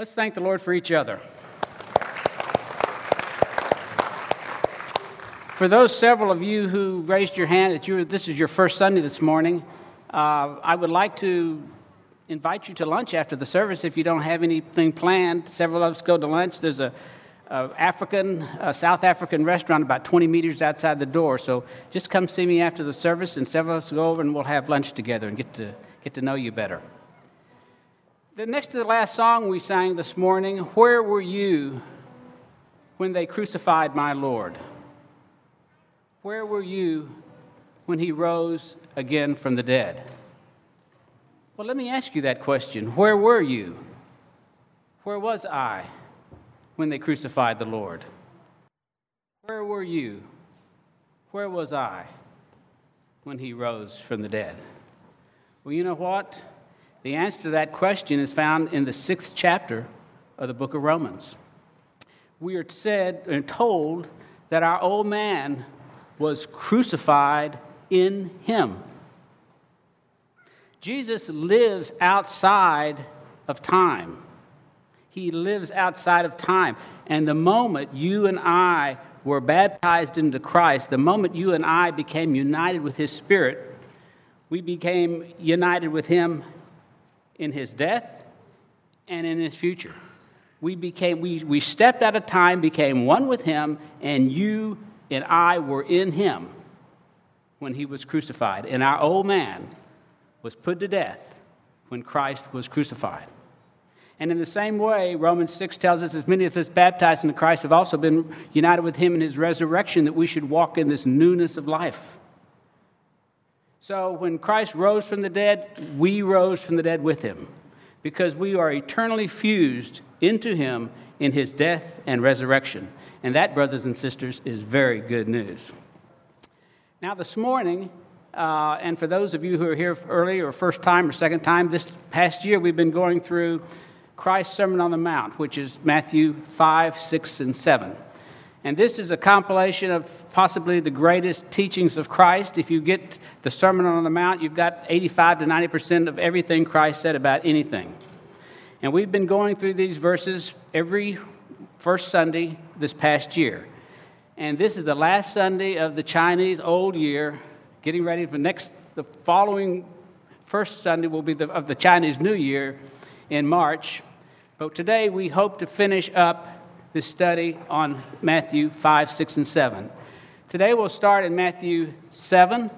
Let's thank the Lord for each other. For those several of you who raised your hand that you this is your first Sunday this morning, uh, I would like to invite you to lunch after the service if you don't have anything planned. Several of us go to lunch. There's a, a African, a South African restaurant about 20 meters outside the door. So just come see me after the service, and several of us go over and we'll have lunch together and get to get to know you better. The next to the last song we sang this morning, Where Were You When They Crucified My Lord? Where were you when he rose again from the dead? Well, let me ask you that question. Where were you? Where was I when they crucified the Lord? Where were you? Where was I when he rose from the dead? Well, you know what? The answer to that question is found in the sixth chapter of the book of Romans. We are said and told that our old man was crucified in him. Jesus lives outside of time. He lives outside of time. And the moment you and I were baptized into Christ, the moment you and I became united with His Spirit, we became united with Him in His death and in His future. We, became, we, we stepped out of time, became one with Him, and you and I were in Him when He was crucified. And our old man was put to death when Christ was crucified. And in the same way, Romans 6 tells us, as many of us baptized into Christ have also been united with him in his resurrection, that we should walk in this newness of life. So when Christ rose from the dead, we rose from the dead with him because we are eternally fused into him in his death and resurrection. And that, brothers and sisters, is very good news. Now, this morning, uh, and for those of you who are here early or first time or second time, this past year we've been going through Christ's Sermon on the Mount, which is Matthew 5, 6, and 7. And this is a compilation of possibly the greatest teachings of Christ. If you get the Sermon on the Mount, you've got 85 to 90% of everything Christ said about anything. And we've been going through these verses every first Sunday this past year. And this is the last Sunday of the Chinese Old Year, getting ready for next, the following first Sunday will be the, of the Chinese New Year in March. But today we hope to finish up this study on Matthew 5, 6, and 7. Today we'll start in Matthew 7,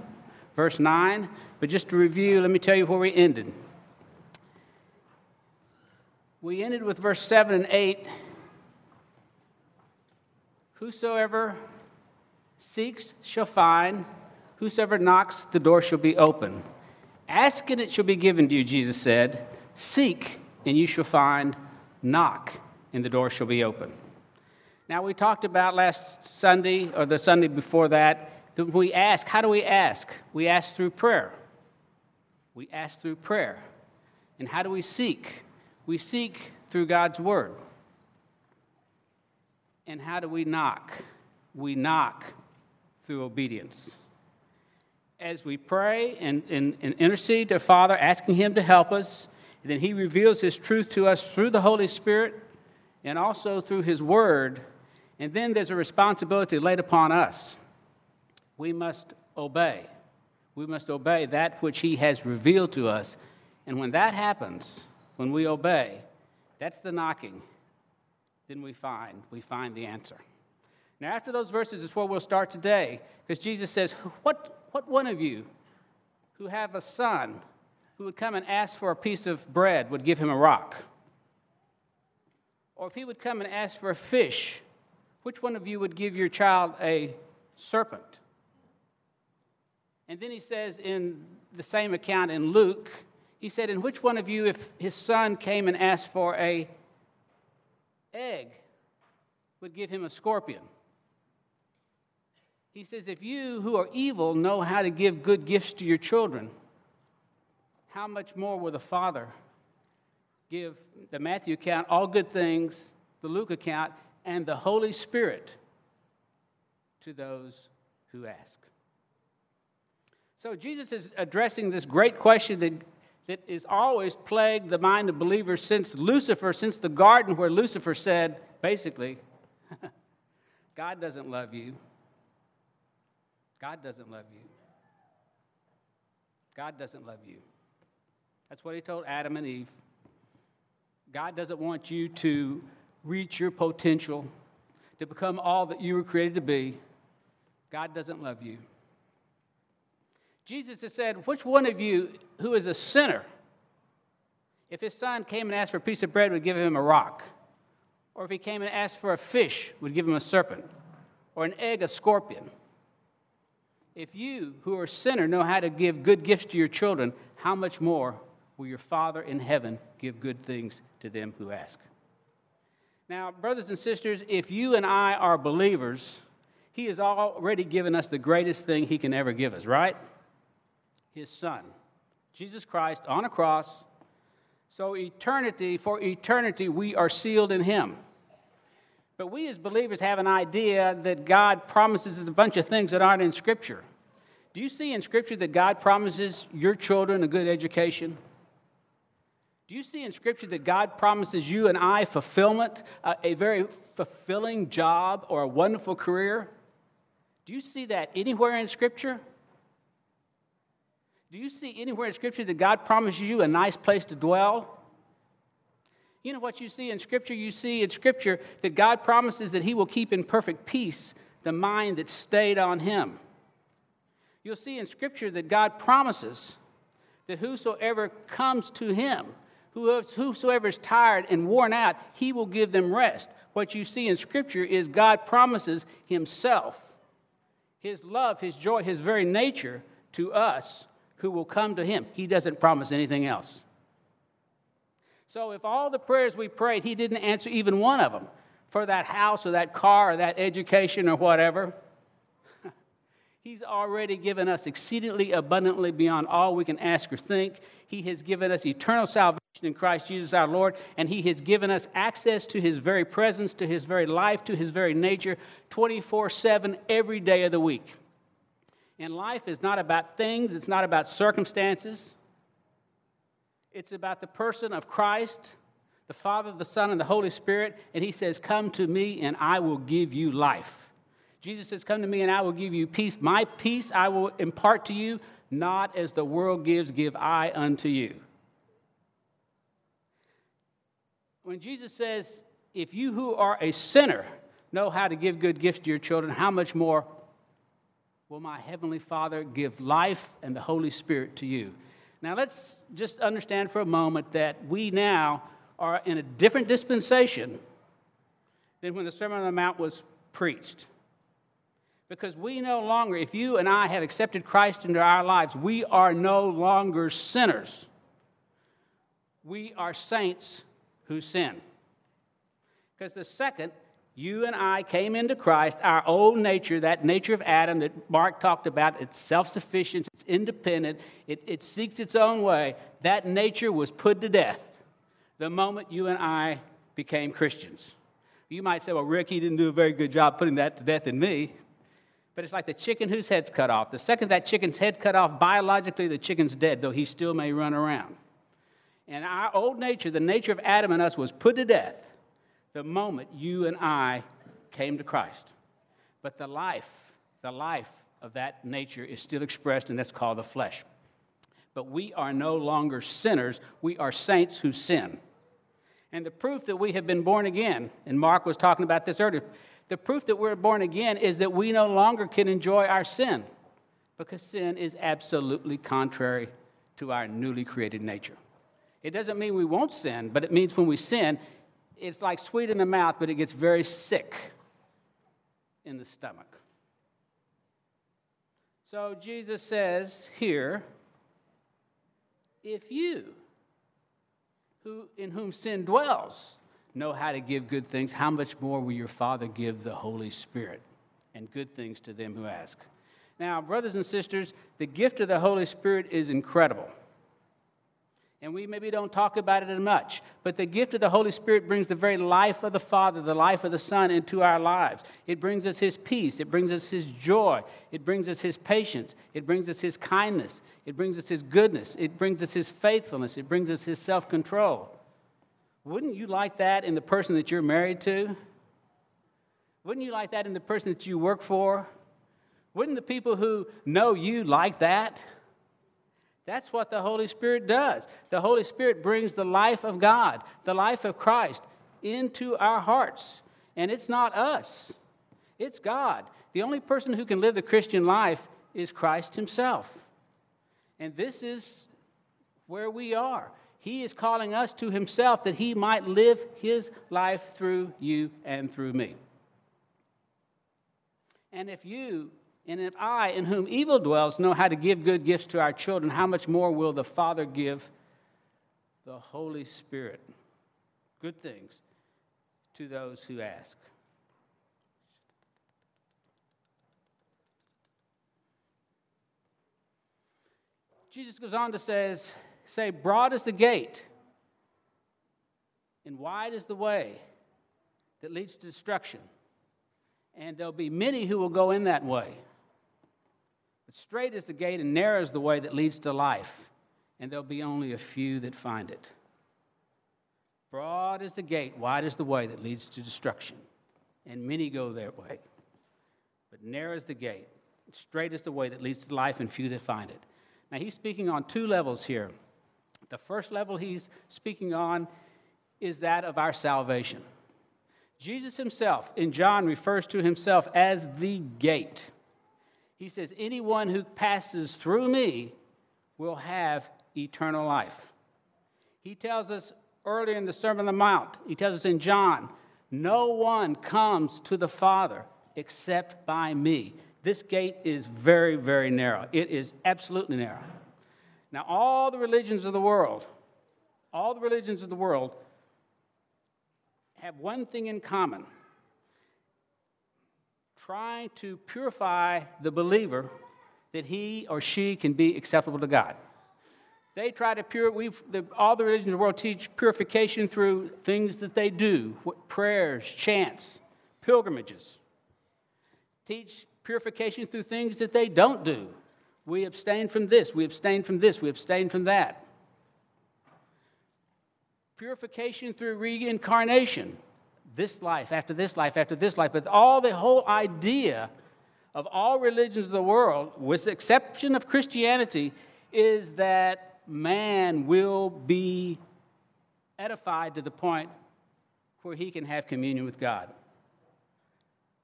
verse 9. But just to review, let me tell you where we ended. We ended with verse 7 and 8. Whosoever seeks shall find, whosoever knocks, the door shall be open. Ask and it shall be given to you, Jesus said. Seek and you shall find. Knock and the door shall be open. Now, we talked about last Sunday or the Sunday before that we ask. How do we ask? We ask through prayer. We ask through prayer. And how do we seek? We seek through God's Word. And how do we knock? We knock through obedience. As we pray and, and, and intercede to Father, asking Him to help us, then He reveals His truth to us through the Holy Spirit and also through His Word. And then there's a responsibility laid upon us. We must obey. We must obey that which He has revealed to us. And when that happens, when we obey, that's the knocking. Then we find, we find the answer. Now, after those verses is where we'll start today, because Jesus says, what, what one of you who have a son who would come and ask for a piece of bread would give him a rock? Or if he would come and ask for a fish, which one of you would give your child a serpent? And then he says in the same account in Luke, he said, In which one of you, if his son came and asked for a egg, would give him a scorpion? He says, If you who are evil know how to give good gifts to your children, how much more will the Father give the Matthew account, all good things, the Luke account, and the Holy Spirit to those who ask? So Jesus is addressing this great question that that is always plagued the mind of believers since Lucifer, since the garden where Lucifer said, basically, God doesn't love you. God doesn't love you. God doesn't love you. That's what he told Adam and Eve. God doesn't want you to reach your potential, to become all that you were created to be. God doesn't love you. Jesus has said, Which one of you who is a sinner, if his son came and asked for a piece of bread, would give him a rock? Or if he came and asked for a fish, would give him a serpent? Or an egg, a scorpion? If you, who are a sinner, know how to give good gifts to your children, how much more will your Father in heaven give good things to them who ask? Now, brothers and sisters, if you and I are believers, He has already given us the greatest thing He can ever give us, right? His Son, Jesus Christ on a cross. So, eternity, for eternity, we are sealed in Him. But we as believers have an idea that God promises us a bunch of things that aren't in Scripture. Do you see in Scripture that God promises your children a good education? Do you see in Scripture that God promises you and I fulfillment, uh, a very fulfilling job or a wonderful career? Do you see that anywhere in Scripture? Do you see anywhere in Scripture that God promises you a nice place to dwell? You know what you see in Scripture? You see in Scripture that God promises that He will keep in perfect peace the mind that stayed on Him. You'll see in Scripture that God promises that whosoever comes to Him, whosoever is tired and worn out, He will give them rest. What you see in Scripture is God promises Himself, His love, His joy, His very nature to us who will come to Him. He doesn't promise anything else. So if all the prayers we prayed, He didn't answer even one of them for that house or that car or that education or whatever, He's already given us exceedingly abundantly beyond all we can ask or think. He has given us eternal salvation in Christ Jesus our Lord, and He has given us access to His very presence, to His very life, to His very nature 24 7 every day of the week. And life is not about things, it's not about circumstances. It's about the person of Christ, the Father, the Son, and the Holy Spirit. And He says, Come to me, and I will give you life. Jesus says, Come to me and I will give you peace. My peace I will impart to you, not as the world gives, give I unto you. When Jesus says, If you who are a sinner know how to give good gifts to your children, how much more will my heavenly Father give life and the Holy Spirit to you? Now, let's just understand for a moment that we now are in a different dispensation than when the Sermon on the Mount was preached. Because we no longer, if you and I have accepted Christ into our lives, we are no longer sinners. We are saints who sin. Because the second you and I came into Christ, our old nature, that nature of Adam that Mark talked about, it's self sufficient, it's independent, it, it seeks its own way, that nature was put to death the moment you and I became Christians. You might say, well, Rick, he didn't do a very good job putting that to death in me. But it's like the chicken whose head's cut off. The second that chicken's head cut off, biologically, the chicken's dead, though he still may run around. And our old nature, the nature of Adam and us, was put to death the moment you and I came to Christ. But the life, the life of that nature is still expressed, and that's called the flesh. But we are no longer sinners, we are saints who sin. And the proof that we have been born again, and Mark was talking about this earlier, the proof that we're born again is that we no longer can enjoy our sin because sin is absolutely contrary to our newly created nature. It doesn't mean we won't sin, but it means when we sin, it's like sweet in the mouth, but it gets very sick in the stomach. So Jesus says here, if you, who, in whom sin dwells, know how to give good things, how much more will your Father give the Holy Spirit and good things to them who ask? Now, brothers and sisters, the gift of the Holy Spirit is incredible. And we maybe don't talk about it as much. But the gift of the Holy Spirit brings the very life of the Father, the life of the Son into our lives. It brings us His peace, it brings us His joy, it brings us His patience, it brings us His kindness, it brings us His goodness, it brings us His faithfulness, it brings us His self control. Wouldn't you like that in the person that you're married to? Wouldn't you like that in the person that you work for? Wouldn't the people who know you like that? That's what the Holy Spirit does. The Holy Spirit brings the life of God, the life of Christ, into our hearts. And it's not us, it's God. The only person who can live the Christian life is Christ Himself. And this is where we are. He is calling us to Himself that He might live His life through you and through me. And if you and if I, in whom evil dwells, know how to give good gifts to our children, how much more will the Father give the Holy Spirit good things to those who ask? Jesus goes on to says, say, broad is the gate, and wide is the way that leads to destruction, and there'll be many who will go in that way. Straight is the gate and narrow is the way that leads to life, and there'll be only a few that find it. Broad is the gate, wide is the way that leads to destruction, and many go their way. But narrow is the gate, straight is the way that leads to life, and few that find it. Now, he's speaking on two levels here. The first level he's speaking on is that of our salvation. Jesus himself, in John, refers to himself as the gate. He says, Anyone who passes through me will have eternal life. He tells us earlier in the Sermon on the Mount, he tells us in John, No one comes to the Father except by me. This gate is very, very narrow. It is absolutely narrow. Now, all the religions of the world, all the religions of the world have one thing in common trying to purify the believer that he or she can be acceptable to God. They try to pure. We all the religions of the world teach purification through things that they do, prayers, chants, pilgrimages. Teach purification through things that they don't do. We abstain from this. We abstain from this. We abstain from that. Purification through reincarnation this life, after this life, after this life. But all the whole idea of all religions of the world, with the exception of Christianity, is that man will be edified to the point where he can have communion with God.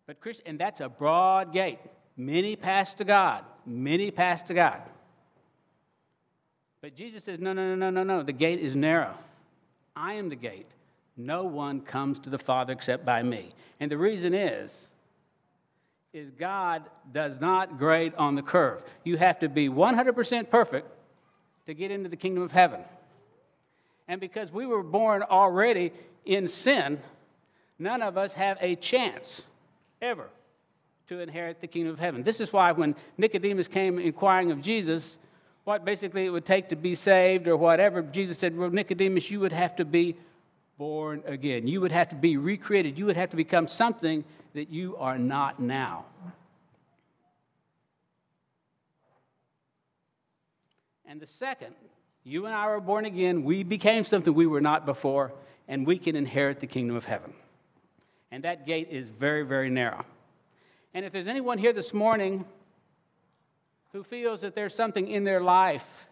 But Christ, and that's a broad gate. Many pass to God. Many pass to God. But Jesus says, no, no, no, no, no, no. The gate is narrow. I am the gate. No one comes to the Father except by me. And the reason is, is God does not grade on the curve. You have to be 100% perfect to get into the kingdom of heaven. And because we were born already in sin, none of us have a chance ever to inherit the kingdom of heaven. This is why when Nicodemus came inquiring of Jesus, what basically it would take to be saved or whatever, Jesus said, Well, Nicodemus, you would have to be born again. You would have to be recreated. You would have to become something that you are not now. And the second, you and I were born again, we became something we were not before, and we can inherit the kingdom of heaven. And that gate is very, very narrow. And if there's anyone here this morning who feels that there's something in their life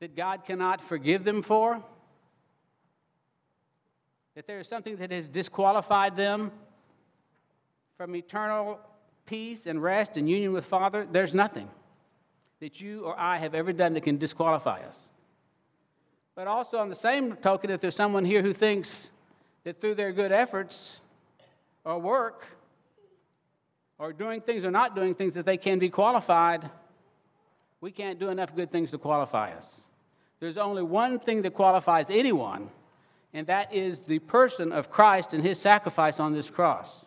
that God cannot forgive them for, that there is something that has disqualified them from eternal peace and rest and union with Father, there's nothing that you or I have ever done that can disqualify us. But also, on the same token, if there's someone here who thinks that through their good efforts or work or doing things or not doing things that they can be qualified, we can't do enough good things to qualify us. There's only one thing that qualifies anyone, and that is the person of Christ and his sacrifice on this cross.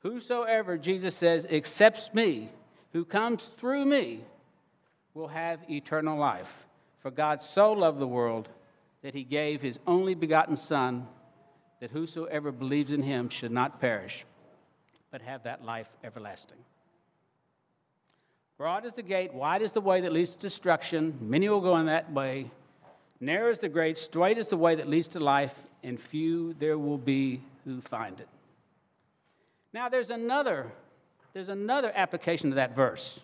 Whosoever, Jesus says, accepts me, who comes through me, will have eternal life. For God so loved the world that he gave his only begotten Son, that whosoever believes in him should not perish, but have that life everlasting. Broad is the gate, wide is the way that leads to destruction. Many will go in that way. Narrow is the gate, straight is the way that leads to life, and few there will be who find it. Now there's another, there's another application to that verse.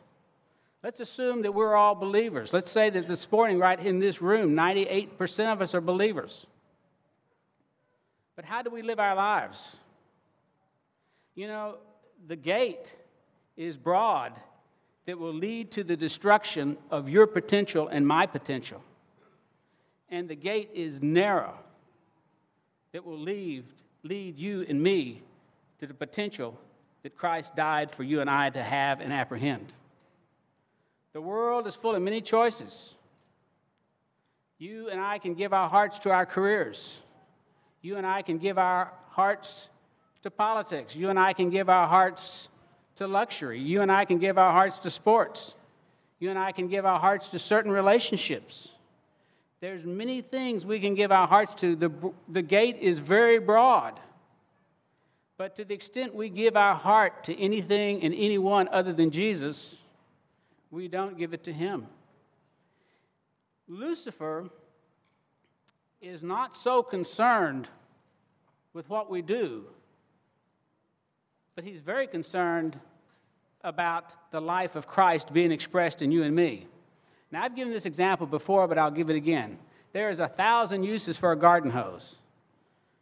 Let's assume that we're all believers. Let's say that this morning, right in this room, 98% of us are believers. But how do we live our lives? You know, the gate is broad that will lead to the destruction of your potential and my potential. And the gate is narrow that will lead, lead you and me to the potential that Christ died for you and I to have and apprehend. The world is full of many choices. You and I can give our hearts to our careers. You and I can give our hearts to politics. You and I can give our hearts to luxury. You and I can give our hearts to sports. You and I can give our hearts to certain relationships. There's many things we can give our hearts to. The, the gate is very broad. But to the extent we give our heart to anything and anyone other than Jesus, we don't give it to him. Lucifer is not so concerned with what we do, but he's very concerned about the life of Christ being expressed in you and me. Now, I've given this example before, but I'll give it again. There is a thousand uses for a garden hose.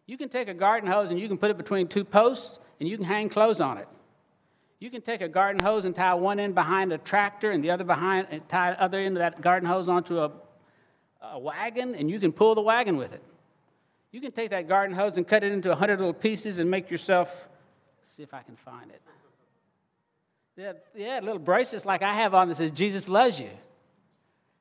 You can take a garden hose and you can put it between two posts and you can hang clothes on it. You can take a garden hose and tie one end behind a tractor and the other behind and tie the other end of that garden hose onto a, a wagon and you can pull the wagon with it. You can take that garden hose and cut it into a hundred little pieces and make yourself see if I can find it. Yeah, yeah, little bracelets like I have on that says Jesus loves you.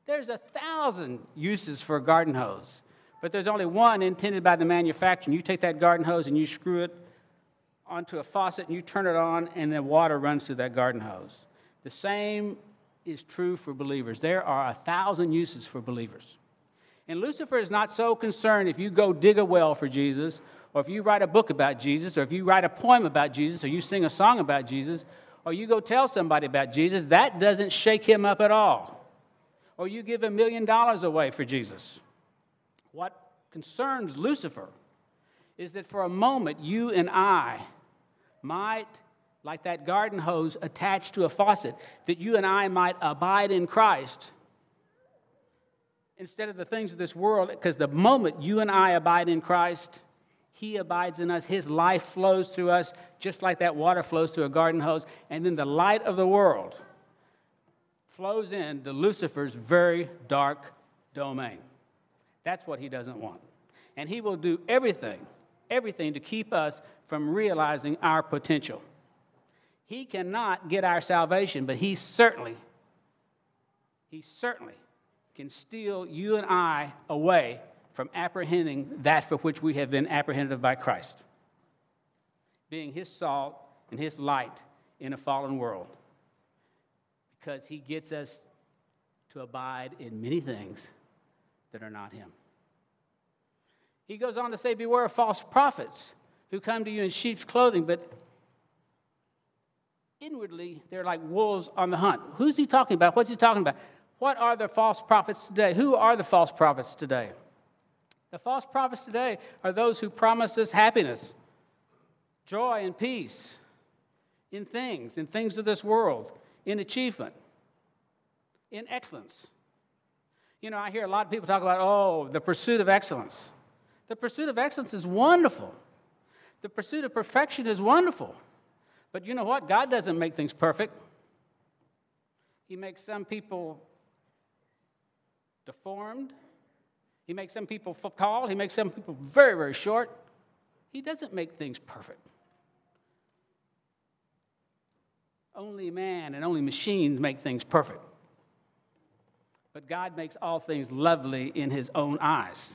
There's a thousand uses for a garden hose, but there's only one intended by the manufacturer. You take that garden hose and you screw it onto a faucet and you turn it on, and the water runs through that garden hose. The same is true for believers. There are a thousand uses for believers. And Lucifer is not so concerned if you go dig a well for Jesus, or if you write a book about Jesus, or if you write a poem about Jesus, or you sing a song about Jesus, or you go tell somebody about Jesus. That doesn't shake him up at all. Or you give a million dollars away for Jesus. What concerns Lucifer is that for a moment you and I might, like that garden hose attached to a faucet, that you and I might abide in Christ instead of the things of this world, because the moment you and I abide in Christ, He abides in us. His life flows through us, just like that water flows through a garden hose. And then the light of the world flows into Lucifer's very dark domain. That's what He doesn't want. And He will do everything everything to keep us from realizing our potential. He cannot get our salvation, but he certainly, he certainly can steal you and I away from apprehending that for which we have been apprehended by Christ, being his salt and his light in a fallen world. Because he gets us to abide in many things that are not him. He goes on to say, Beware of false prophets who come to you in sheep's clothing, but inwardly they're like wolves on the hunt. Who's he talking about? What's he talking about? What are the false prophets today? Who are the false prophets today? The false prophets today are those who promise us happiness, joy, and peace in things, in things of this world, in achievement, in excellence. You know, I hear a lot of people talk about, oh, the pursuit of excellence. The pursuit of excellence is wonderful. The pursuit of perfection is wonderful. But you know what? God doesn't make things perfect. He makes some people deformed. He makes some people tall. He makes some people very, very short. He doesn't make things perfect. Only man and only machines make things perfect. But God makes all things lovely in his own eyes.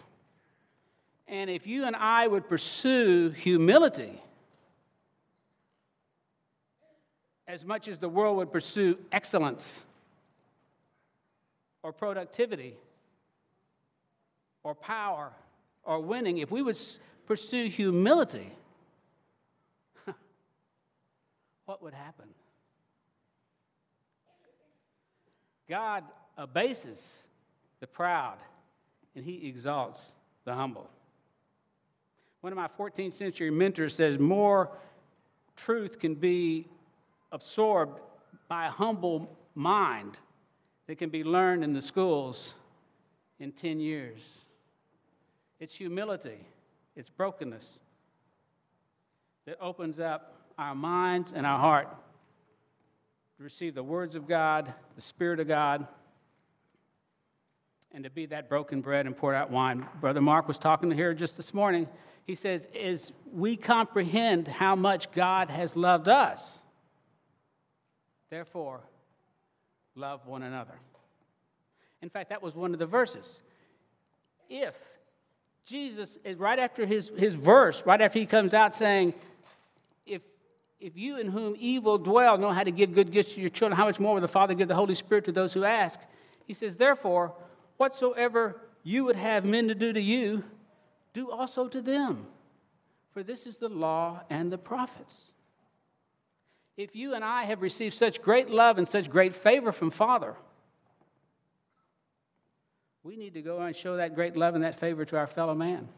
And if you and I would pursue humility as much as the world would pursue excellence or productivity, or power or winning, if we would pursue humility, what would happen? God abases the proud and he exalts the humble. One of my 14th century mentors says more truth can be absorbed by a humble mind that can be learned in the schools in 10 years. It's humility, it's brokenness that opens up our minds and our heart to receive the words of God, the Spirit of God, and to be that broken bread and poured out wine. Brother Mark was talking to here just this morning. He says, as we comprehend how much God has loved us, therefore, love one another. In fact, that was one of the verses. If Jesus is right after his, his verse, right after he comes out saying, if you in whom evil dwell know how to give good gifts to your children, how much more will the Father give the Holy Spirit to those who ask? He says, therefore, whatsoever you would have men to do to you, do also to them. For this is the law and the prophets. If you and I have received such great love and such great favor from Father, we need to go and show that great love and that favor to our fellow man.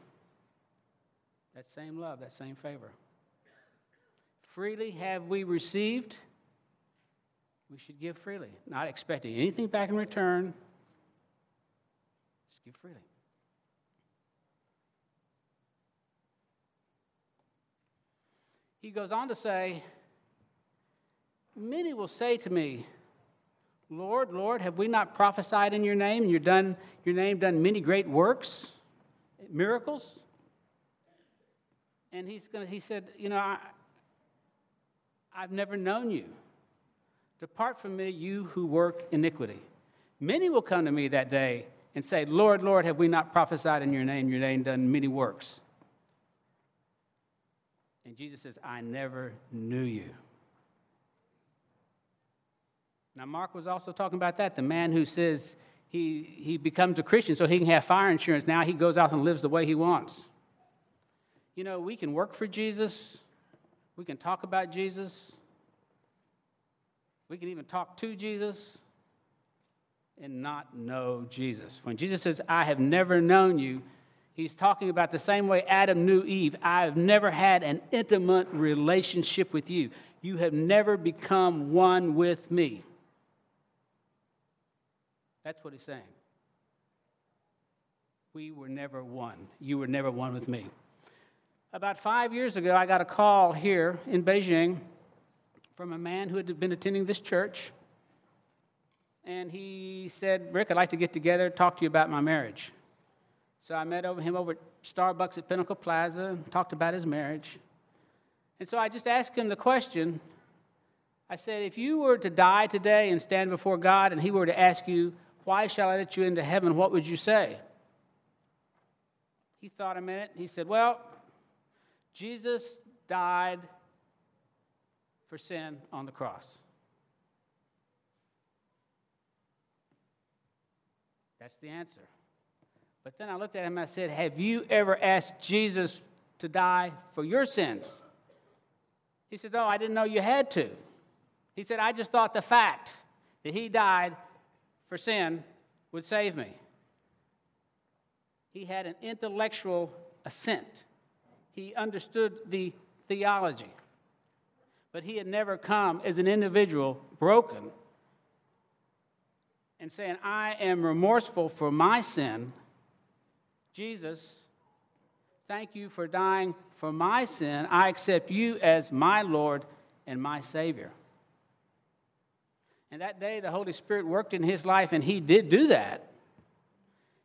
That same love, that same favor. Freely have we received, we should give freely, not expecting anything back in return. Just give freely. He goes on to say, Many will say to me, Lord, Lord, have we not prophesied in your name and your, done, your name done many great works, miracles? And he's gonna, he said, You know, I, I've never known you. Depart from me, you who work iniquity. Many will come to me that day and say, Lord, Lord, have we not prophesied in your name, your name done many works? And Jesus says, I never knew you. Now, Mark was also talking about that the man who says he, he becomes a Christian so he can have fire insurance. Now he goes out and lives the way he wants. You know, we can work for Jesus, we can talk about Jesus, we can even talk to Jesus and not know Jesus. When Jesus says, I have never known you, he's talking about the same way Adam knew Eve. I have never had an intimate relationship with you. You have never become one with me. That's what he's saying. We were never one. You were never one with me. About five years ago, I got a call here in Beijing from a man who had been attending this church. And he said, Rick, I'd like to get together, talk to you about my marriage. So I met over him over at Starbucks at Pinnacle Plaza, talked about his marriage. And so I just asked him the question I said, if you were to die today and stand before God and he were to ask you, why shall I let you into heaven? What would you say? He thought a minute. He said, Well, Jesus died for sin on the cross. That's the answer. But then I looked at him and I said, Have you ever asked Jesus to die for your sins? He said, Oh, I didn't know you had to. He said, I just thought the fact that he died for sin would save me. He had an intellectual assent. He understood the theology. But he had never come as an individual broken and saying, I am remorseful for my sin. Jesus, thank you for dying for my sin. I accept you as my Lord and my Savior. And that day, the Holy Spirit worked in his life, and he did do that.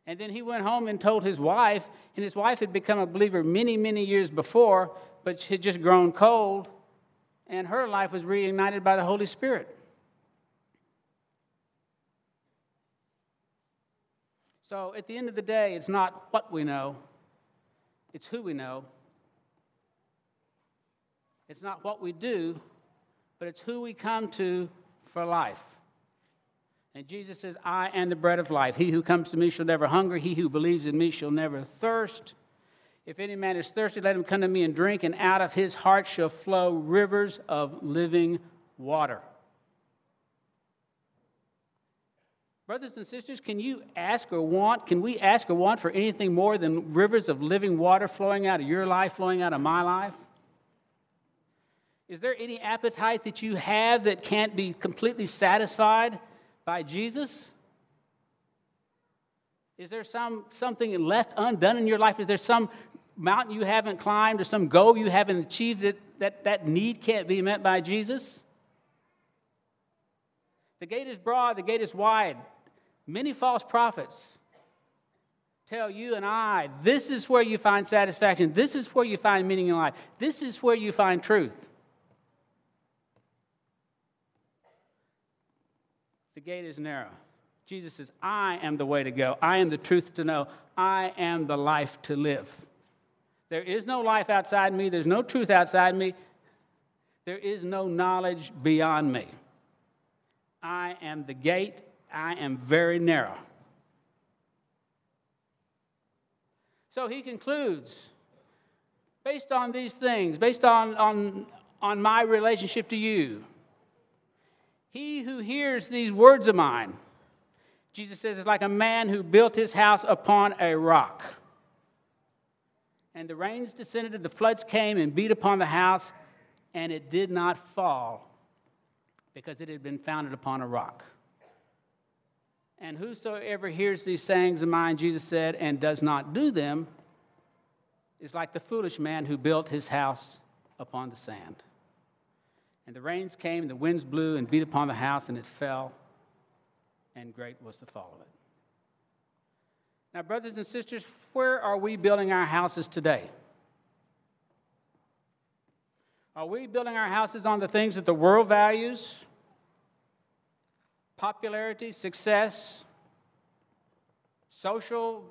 And then he went home and told his wife, and his wife had become a believer many, many years before, but she had just grown cold, and her life was reignited by the Holy Spirit. So at the end of the day, it's not what we know, it's who we know. It's not what we do, but it's who we come to for life. And Jesus says, I am the bread of life. He who comes to me shall never hunger. He who believes in me shall never thirst. If any man is thirsty, let him come to me and drink, and out of his heart shall flow rivers of living water. Brothers and sisters, can you ask or want, can we ask or want for anything more than rivers of living water flowing out of your life, flowing out of my life? Is there any appetite that you have that can't be completely satisfied by Jesus? Is there some, something left undone in your life? Is there some mountain you haven't climbed or some goal you haven't achieved that that, that need can't be met by Jesus? The gate is broad, the gate is wide. Many false prophets tell you and I this is where you find satisfaction, this is where you find meaning in life, this is where you find truth. Gate is narrow. Jesus says, I am the way to go. I am the truth to know. I am the life to live. There is no life outside me. There's no truth outside me. There is no knowledge beyond me. I am the gate. I am very narrow. So he concludes based on these things, based on, on, on my relationship to you, he who hears these words of mine, Jesus says, is like a man who built his house upon a rock. And the rains descended, and the floods came and beat upon the house, and it did not fall because it had been founded upon a rock. And whosoever hears these sayings of mine, Jesus said, and does not do them, is like the foolish man who built his house upon the sand. And the rains came, and the winds blew and beat upon the house, and it fell, and great was the fall of it. Now, brothers and sisters, where are we building our houses today? Are we building our houses on the things that the world values? popularity, success, social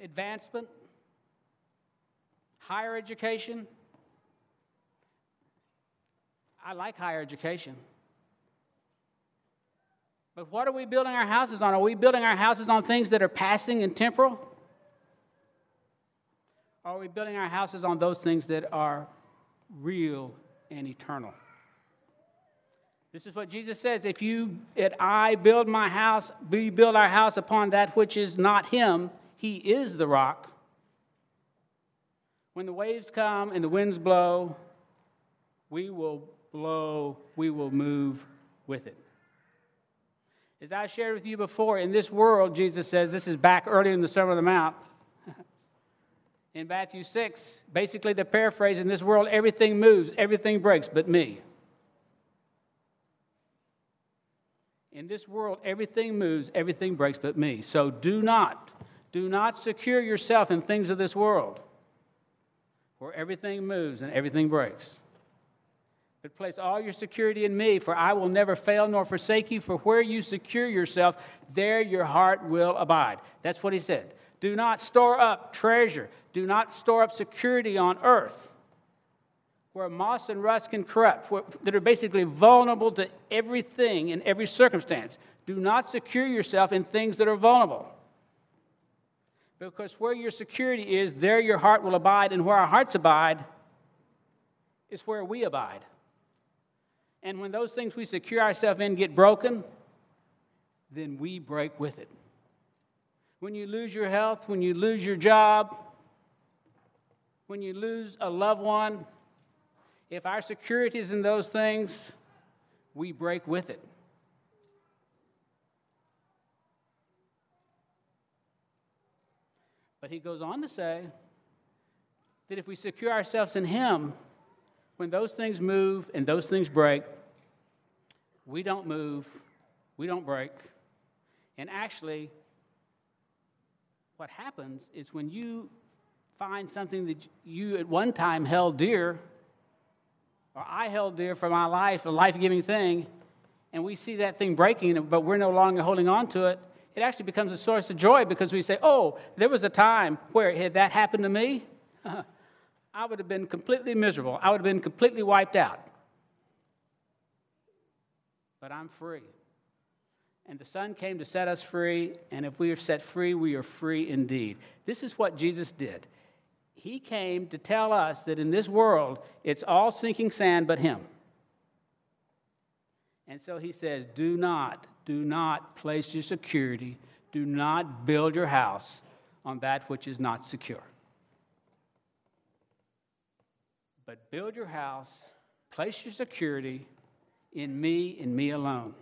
advancement, higher education. I like higher education. But what are we building our houses on? Are we building our houses on things that are passing and temporal? Or are we building our houses on those things that are real and eternal? This is what Jesus says if you, if I build my house, we build our house upon that which is not Him, He is the rock. When the waves come and the winds blow, we will blow, we will move with it. As I shared with you before, in this world, Jesus says, this is back early in the Sermon on the Mount. in Matthew 6, basically the paraphrase in this world, everything moves, everything breaks, but me. In this world, everything moves, everything breaks but me. So do not, do not secure yourself in things of this world where everything moves and everything breaks. But place all your security in me, for I will never fail nor forsake you. For where you secure yourself, there your heart will abide. That's what he said. Do not store up treasure, do not store up security on earth where moss and rust can corrupt, where, that are basically vulnerable to everything in every circumstance. Do not secure yourself in things that are vulnerable. Because where your security is, there your heart will abide, and where our hearts abide is where we abide. And when those things we secure ourselves in get broken, then we break with it. When you lose your health, when you lose your job, when you lose a loved one, if our security is in those things, we break with it. But he goes on to say that if we secure ourselves in him, when those things move and those things break, we don't move, we don't break. And actually, what happens is when you find something that you at one time held dear, or I held dear for my life, a life giving thing, and we see that thing breaking, but we're no longer holding on to it, it actually becomes a source of joy because we say, oh, there was a time where had that happened to me, I would have been completely miserable. I would have been completely wiped out. but I'm free. And the Son came to set us free, and if we are set free, we are free indeed. This is what Jesus did. He came to tell us that in this world, it's all sinking sand but Him. And so He says, Do not, do not place your security, do not build your house on that which is not secure. But build your house, place your security in me and me alone.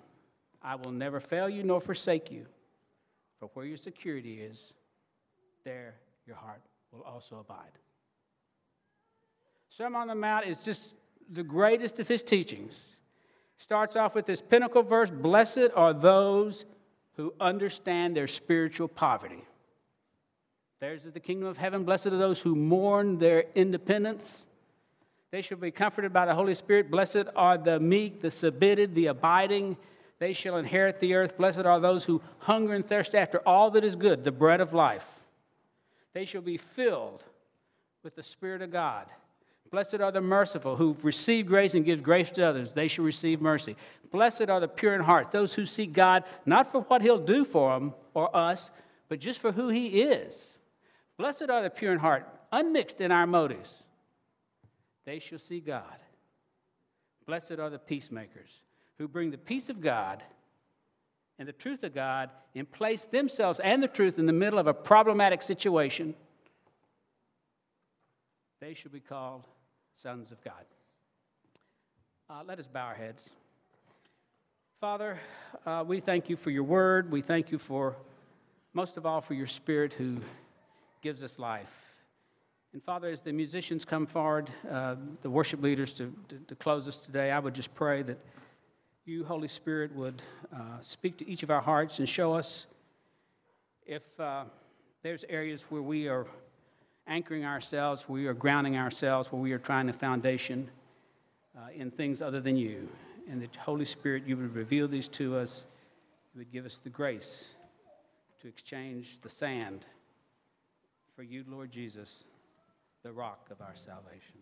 I will never fail you nor forsake you. For where your security is, there your heart will also abide. Sermon on the Mount is just the greatest of his teachings. Starts off with this pinnacle verse Blessed are those who understand their spiritual poverty. Theirs is the kingdom of heaven. Blessed are those who mourn their independence. They shall be comforted by the Holy Spirit. Blessed are the meek, the submitted, the abiding. They shall inherit the earth. Blessed are those who hunger and thirst after all that is good, the bread of life. They shall be filled with the Spirit of God. Blessed are the merciful who receive grace and give grace to others. They shall receive mercy. Blessed are the pure in heart, those who seek God not for what He'll do for them or us, but just for who He is. Blessed are the pure in heart, unmixed in our motives they shall see God. Blessed are the peacemakers who bring the peace of God and the truth of God and place themselves and the truth in the middle of a problematic situation. They shall be called sons of God. Uh, let us bow our heads. Father, uh, we thank you for your word. We thank you for, most of all, for your spirit who gives us life. And Father, as the musicians come forward, uh, the worship leaders to, to, to, close us today, I would just pray that you, Holy Spirit, would uh, speak to each of our hearts and show us if uh, there's areas where we are anchoring ourselves, where we are grounding ourselves, where we are trying a foundation uh, in things other than you. And that, Holy Spirit, you would reveal these to us, you would give us the grace to exchange the sand for you, Lord Jesus the rock of our salvation.